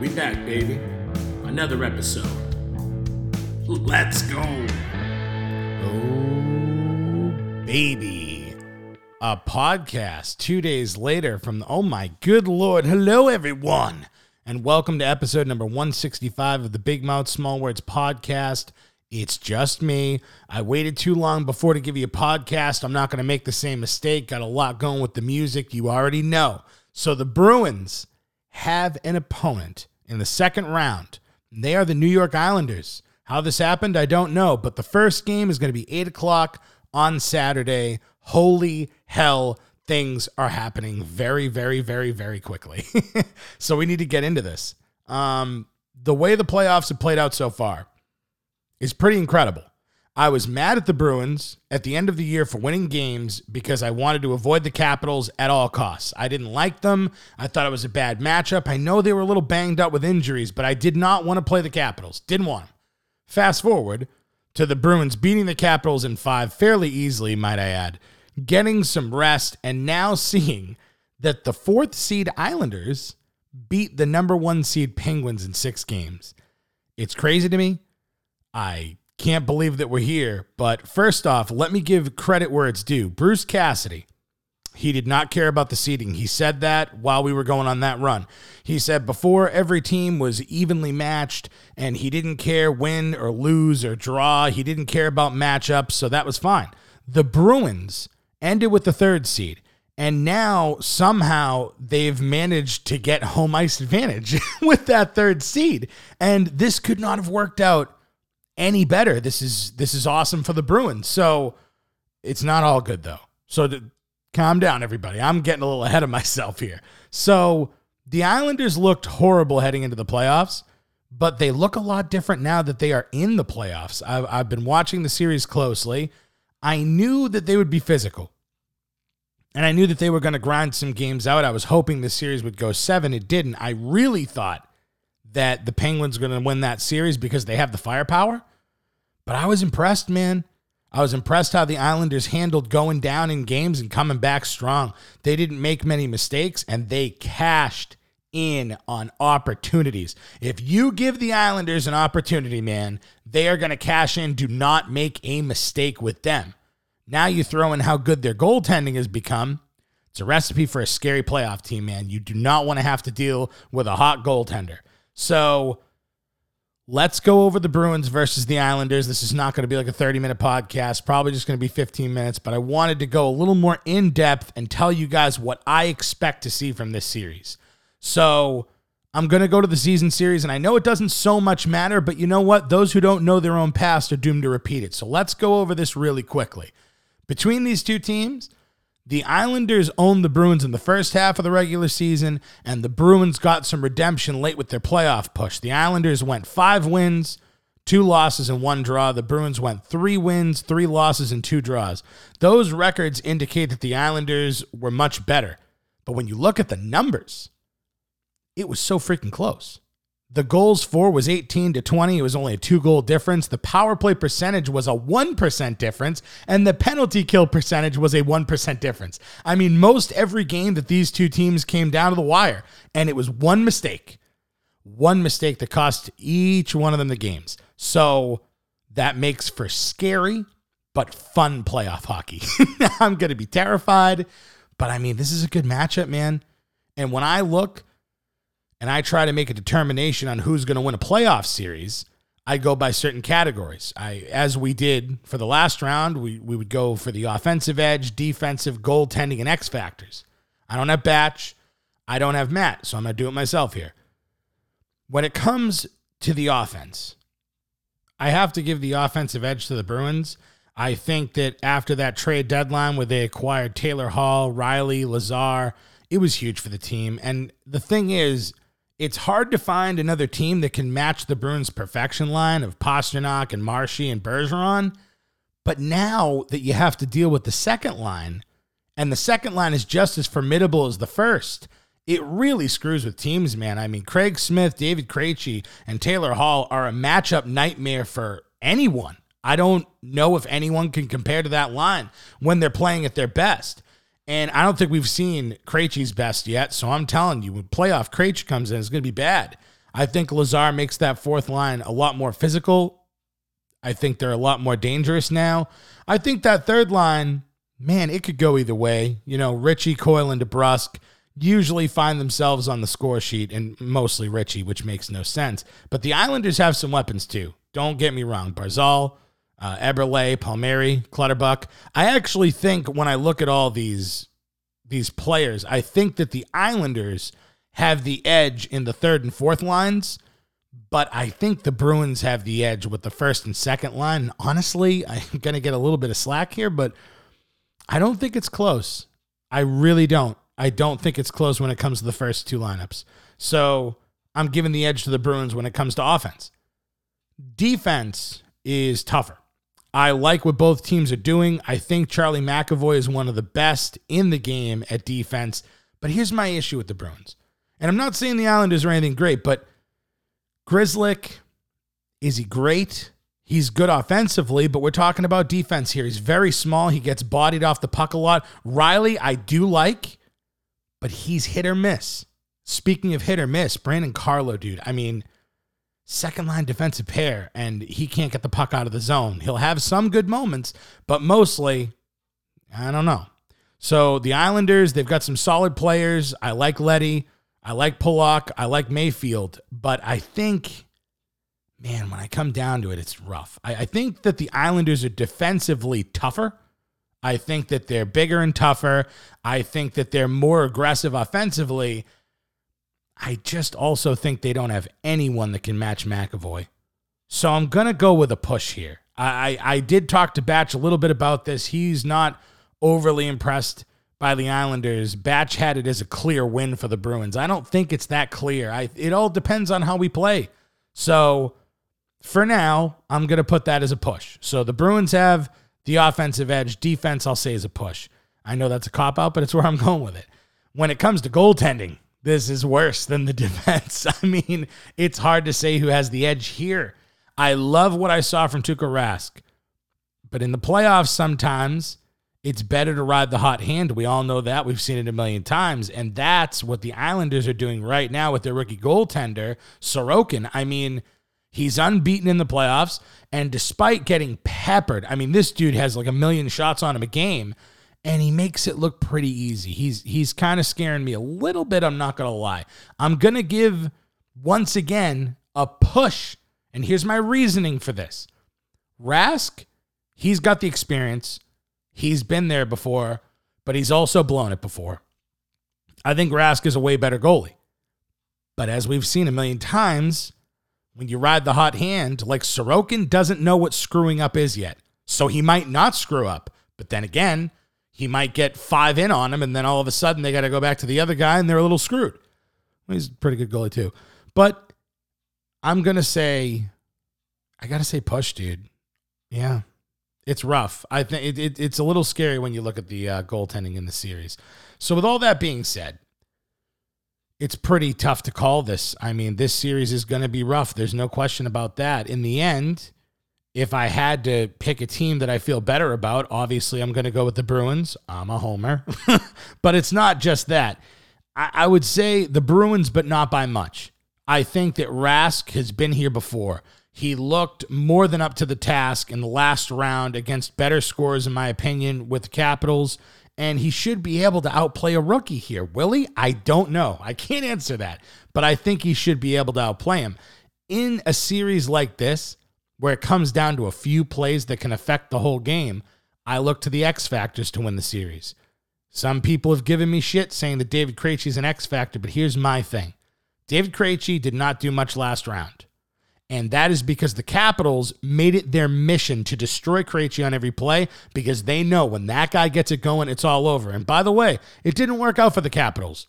We back, baby. Another episode. Let's go. Oh, baby. A podcast two days later from the, oh my good lord. Hello, everyone. And welcome to episode number 165 of the Big Mouth Small Words podcast. It's just me. I waited too long before to give you a podcast. I'm not going to make the same mistake. Got a lot going with the music. You already know. So the Bruins have an opponent in the second round. They are the New York Islanders. How this happened, I don't know, but the first game is going to be 8 o'clock on Saturday. Holy hell, things are happening very, very, very, very quickly. so we need to get into this. Um, the way the playoffs have played out so far is pretty incredible. I was mad at the Bruins at the end of the year for winning games because I wanted to avoid the Capitals at all costs. I didn't like them. I thought it was a bad matchup. I know they were a little banged up with injuries, but I did not want to play the Capitals. Didn't want them. Fast forward to the Bruins beating the Capitals in five fairly easily, might I add, getting some rest, and now seeing that the fourth seed Islanders beat the number one seed Penguins in six games. It's crazy to me. I can't believe that we're here. But first off, let me give credit where it's due. Bruce Cassidy, he did not care about the seeding. He said that while we were going on that run. He said before every team was evenly matched and he didn't care win or lose or draw. He didn't care about matchups, so that was fine. The Bruins ended with the third seed. And now somehow they've managed to get home ice advantage with that third seed. And this could not have worked out any better. This is this is awesome for the Bruins. So it's not all good though. So calm down, everybody. I'm getting a little ahead of myself here. So the Islanders looked horrible heading into the playoffs, but they look a lot different now that they are in the playoffs. I've, I've been watching the series closely. I knew that they would be physical. And I knew that they were going to grind some games out. I was hoping the series would go seven. It didn't. I really thought that the Penguins were going to win that series because they have the firepower. But I was impressed, man. I was impressed how the Islanders handled going down in games and coming back strong. They didn't make many mistakes and they cashed in on opportunities. If you give the Islanders an opportunity, man, they are going to cash in. Do not make a mistake with them. Now you throw in how good their goaltending has become. It's a recipe for a scary playoff team, man. You do not want to have to deal with a hot goaltender. So let's go over the Bruins versus the Islanders. This is not going to be like a 30 minute podcast, probably just going to be 15 minutes, but I wanted to go a little more in depth and tell you guys what I expect to see from this series. So I'm going to go to the season series, and I know it doesn't so much matter, but you know what? Those who don't know their own past are doomed to repeat it. So let's go over this really quickly. Between these two teams, the Islanders owned the Bruins in the first half of the regular season, and the Bruins got some redemption late with their playoff push. The Islanders went five wins, two losses, and one draw. The Bruins went three wins, three losses, and two draws. Those records indicate that the Islanders were much better. But when you look at the numbers, it was so freaking close. The goals for was 18 to 20. It was only a two goal difference. The power play percentage was a 1% difference, and the penalty kill percentage was a 1% difference. I mean, most every game that these two teams came down to the wire, and it was one mistake. One mistake that cost each one of them the games. So that makes for scary but fun playoff hockey. I'm going to be terrified, but I mean, this is a good matchup, man. And when I look, and I try to make a determination on who's going to win a playoff series, I go by certain categories. I, as we did for the last round, we, we would go for the offensive edge, defensive, goaltending, and X factors. I don't have Batch. I don't have Matt, so I'm going to do it myself here. When it comes to the offense, I have to give the offensive edge to the Bruins. I think that after that trade deadline where they acquired Taylor Hall, Reilly, Lazar, it was huge for the team. And the thing is, it's hard to find another team that can match the Bruins' perfection line of Pastrnak and Marchy and Bergeron. But now that you have to deal with the second line, and the second line is just as formidable as the first, it really screws with teams, man. I mean, Craig Smith, David Krejci, and Taylor Hall are a matchup nightmare for anyone. I don't know if anyone can compare to that line when they're playing at their best. And I don't think we've seen Krejci's best yet. So I'm telling you, when playoff Krejci comes in, it's going to be bad. I think Lazar makes that fourth line a lot more physical. I think they're a lot more dangerous now. I think that third line, man, it could go either way. You know, Ritchie, Coyle, and DeBrusk usually find themselves on the score sheet, and mostly Ritchie, which makes no sense. But the Islanders have some weapons too. Don't get me wrong. Barzal, uh, Eberle, Palmieri, Clutterbuck. I actually think when I look at all these these players, I think that the Islanders have the edge in the third and fourth lines, but I think the Bruins have the edge with the first and second line. Honestly, I'm going to get a little bit of slack here, but I don't think it's close. I really don't. I don't think it's close when it comes to the first two lineups. So I'm giving the edge to the Bruins when it comes to offense. Defense is tougher. I like what both teams are doing. I think Charlie McAvoy is one of the best in the game at defense. But here's my issue with the Bruins. And I'm not saying the Islanders are anything great, but Grzelcyk, is he great? He's good offensively, but we're talking about defense here. He's very small. He gets bodied off the puck a lot. Reilly, I do like, but he's hit or miss. Speaking of hit or miss, Brandon Carlo, dude, I mean, second line defensive pair, and he can't get the puck out of the zone. He'll have some good moments, but mostly, I don't know. So the Islanders, they've got some solid players. I like Letty. I like Pulock. I like Mayfield. But I think, man, when I come down to it, it's rough. I, I think that the Islanders are defensively tougher. I think that they're bigger and tougher. I think that they're more aggressive offensively. I just also think they don't have anyone that can match McAvoy. So I'm going to go with a push here. I, I, I did talk to Batch a little bit about this. He's not overly impressed by the Islanders. Batch had it as a clear win for the Bruins. I don't think it's that clear. I, it all depends on how we play. So for now, I'm going to put that as a push. So the Bruins have the offensive edge. Defense, I'll say, is a push. I know that's a cop out, but it's where I'm going with it. When it comes to goaltending, this is worse than the defense. I mean, it's hard to say who has the edge here. I love what I saw from Tuukka Rask, but in the playoffs, sometimes it's better to ride the hot hand. We all know that. We've seen it a million times. And that's what the Islanders are doing right now with their rookie goaltender, Sorokin. I mean, he's unbeaten in the playoffs. And despite getting peppered, I mean, this dude has like a million shots on him a game and he makes it look pretty easy. He's he's kind of scaring me a little bit, I'm not going to lie. I'm going to give once again a push. And here's my reasoning for this. Rask, he's got the experience. He's been there before, but he's also blown it before. I think Rask is a way better goalie. But as we've seen a million times, when you ride the hot hand, like Sorokin doesn't know what screwing up is yet. So he might not screw up. But then again, he might get five in on him, and then all of a sudden they got to go back to the other guy and they're a little screwed. He's a pretty good goalie too. But I'm to say, I got to say push, dude. Yeah. It's rough. I think it, it, it's a little scary when you look at the uh, goaltending in the series. So, with all that being said, it's pretty tough to call this. I mean, this series is going to be rough. There's no question about that. In the end, if I had to pick a team that I feel better about, obviously I'm going to go with the Bruins. I'm a homer. but it's not just that. I, I, would say the Bruins, but not by much. I think that Rask has been here before. He looked more than up to the task in the last round against better scores, in my opinion, with the Capitals. And he should be able to outplay a rookie here. Will he? I don't know. I can't answer that. But I think he should be able to outplay him. In a series like this, where it comes down to a few plays that can affect the whole game, I look to the X factors to win the series. Some people have given me shit saying that David Krejci is an X factor, but here's my thing. David Krejci did not do much last round. And that is because the Capitals made it their mission to destroy Krejci on every play because they know when that guy gets it going, it's all over. And by the way, it didn't work out for the Capitals.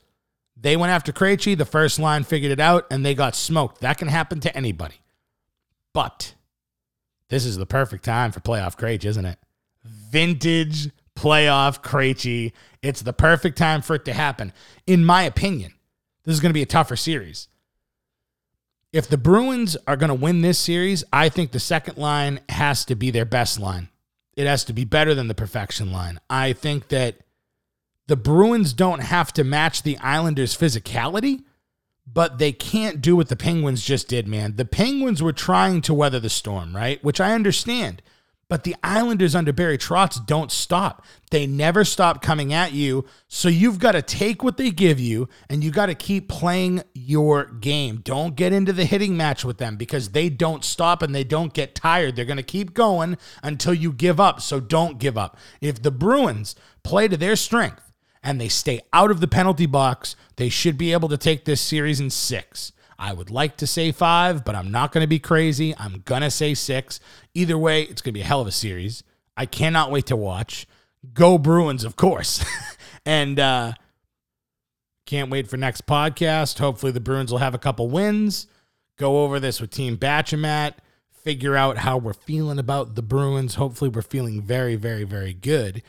They went after Krejci. The first line figured it out, and they got smoked. That can happen to anybody. But this is the perfect time for playoff Krejci, isn't it? Vintage playoff Krejci. It's the perfect time for it to happen. In my opinion, this is going to be a tougher series. If the Bruins are going to win this series, I think the second line has to be their best line. It has to be better than the perfection line. I think that the Bruins don't have to match the Islanders' physicality, but they can't do what the Penguins just did, man. The Penguins were trying to weather the storm, right? Which I understand. But the Islanders under Barry Trotz don't stop. They never stop coming at you. So you've got to take what they give you and you got to keep playing your game. Don't get into the hitting match with them because they don't stop and they don't get tired. They're going to keep going until you give up. So don't give up. If the Bruins play to their strength and they stay out of the penalty box, they should be able to take this series in six. I would like to say five, but I'm not going to be crazy. I'm going to say six. Either way, it's going to be a hell of a series. I cannot wait to watch. Go Bruins, of course. and uh, can't wait for next podcast. Hopefully, the Bruins will have a couple wins. Go over this with Team Batchamat. Figure out how we're feeling about the Bruins. Hopefully, we're feeling very, very, very good.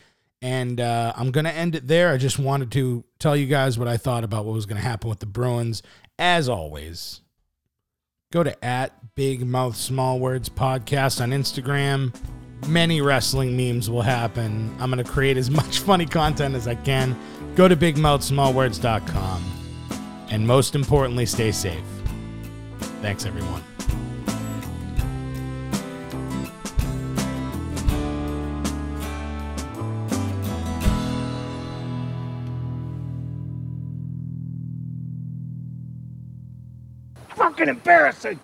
And uh, I'm going to end it there. I just wanted to tell you guys what I thought about what was going to happen with the Bruins as always, go to at Big Mouth Small Words Podcast on Instagram. Many wrestling memes will happen. I'm going to create as much funny content as I can. Go to bigmouthsmallwords.com. And most importantly, stay safe. Thanks, everyone. Fucking embarrassing.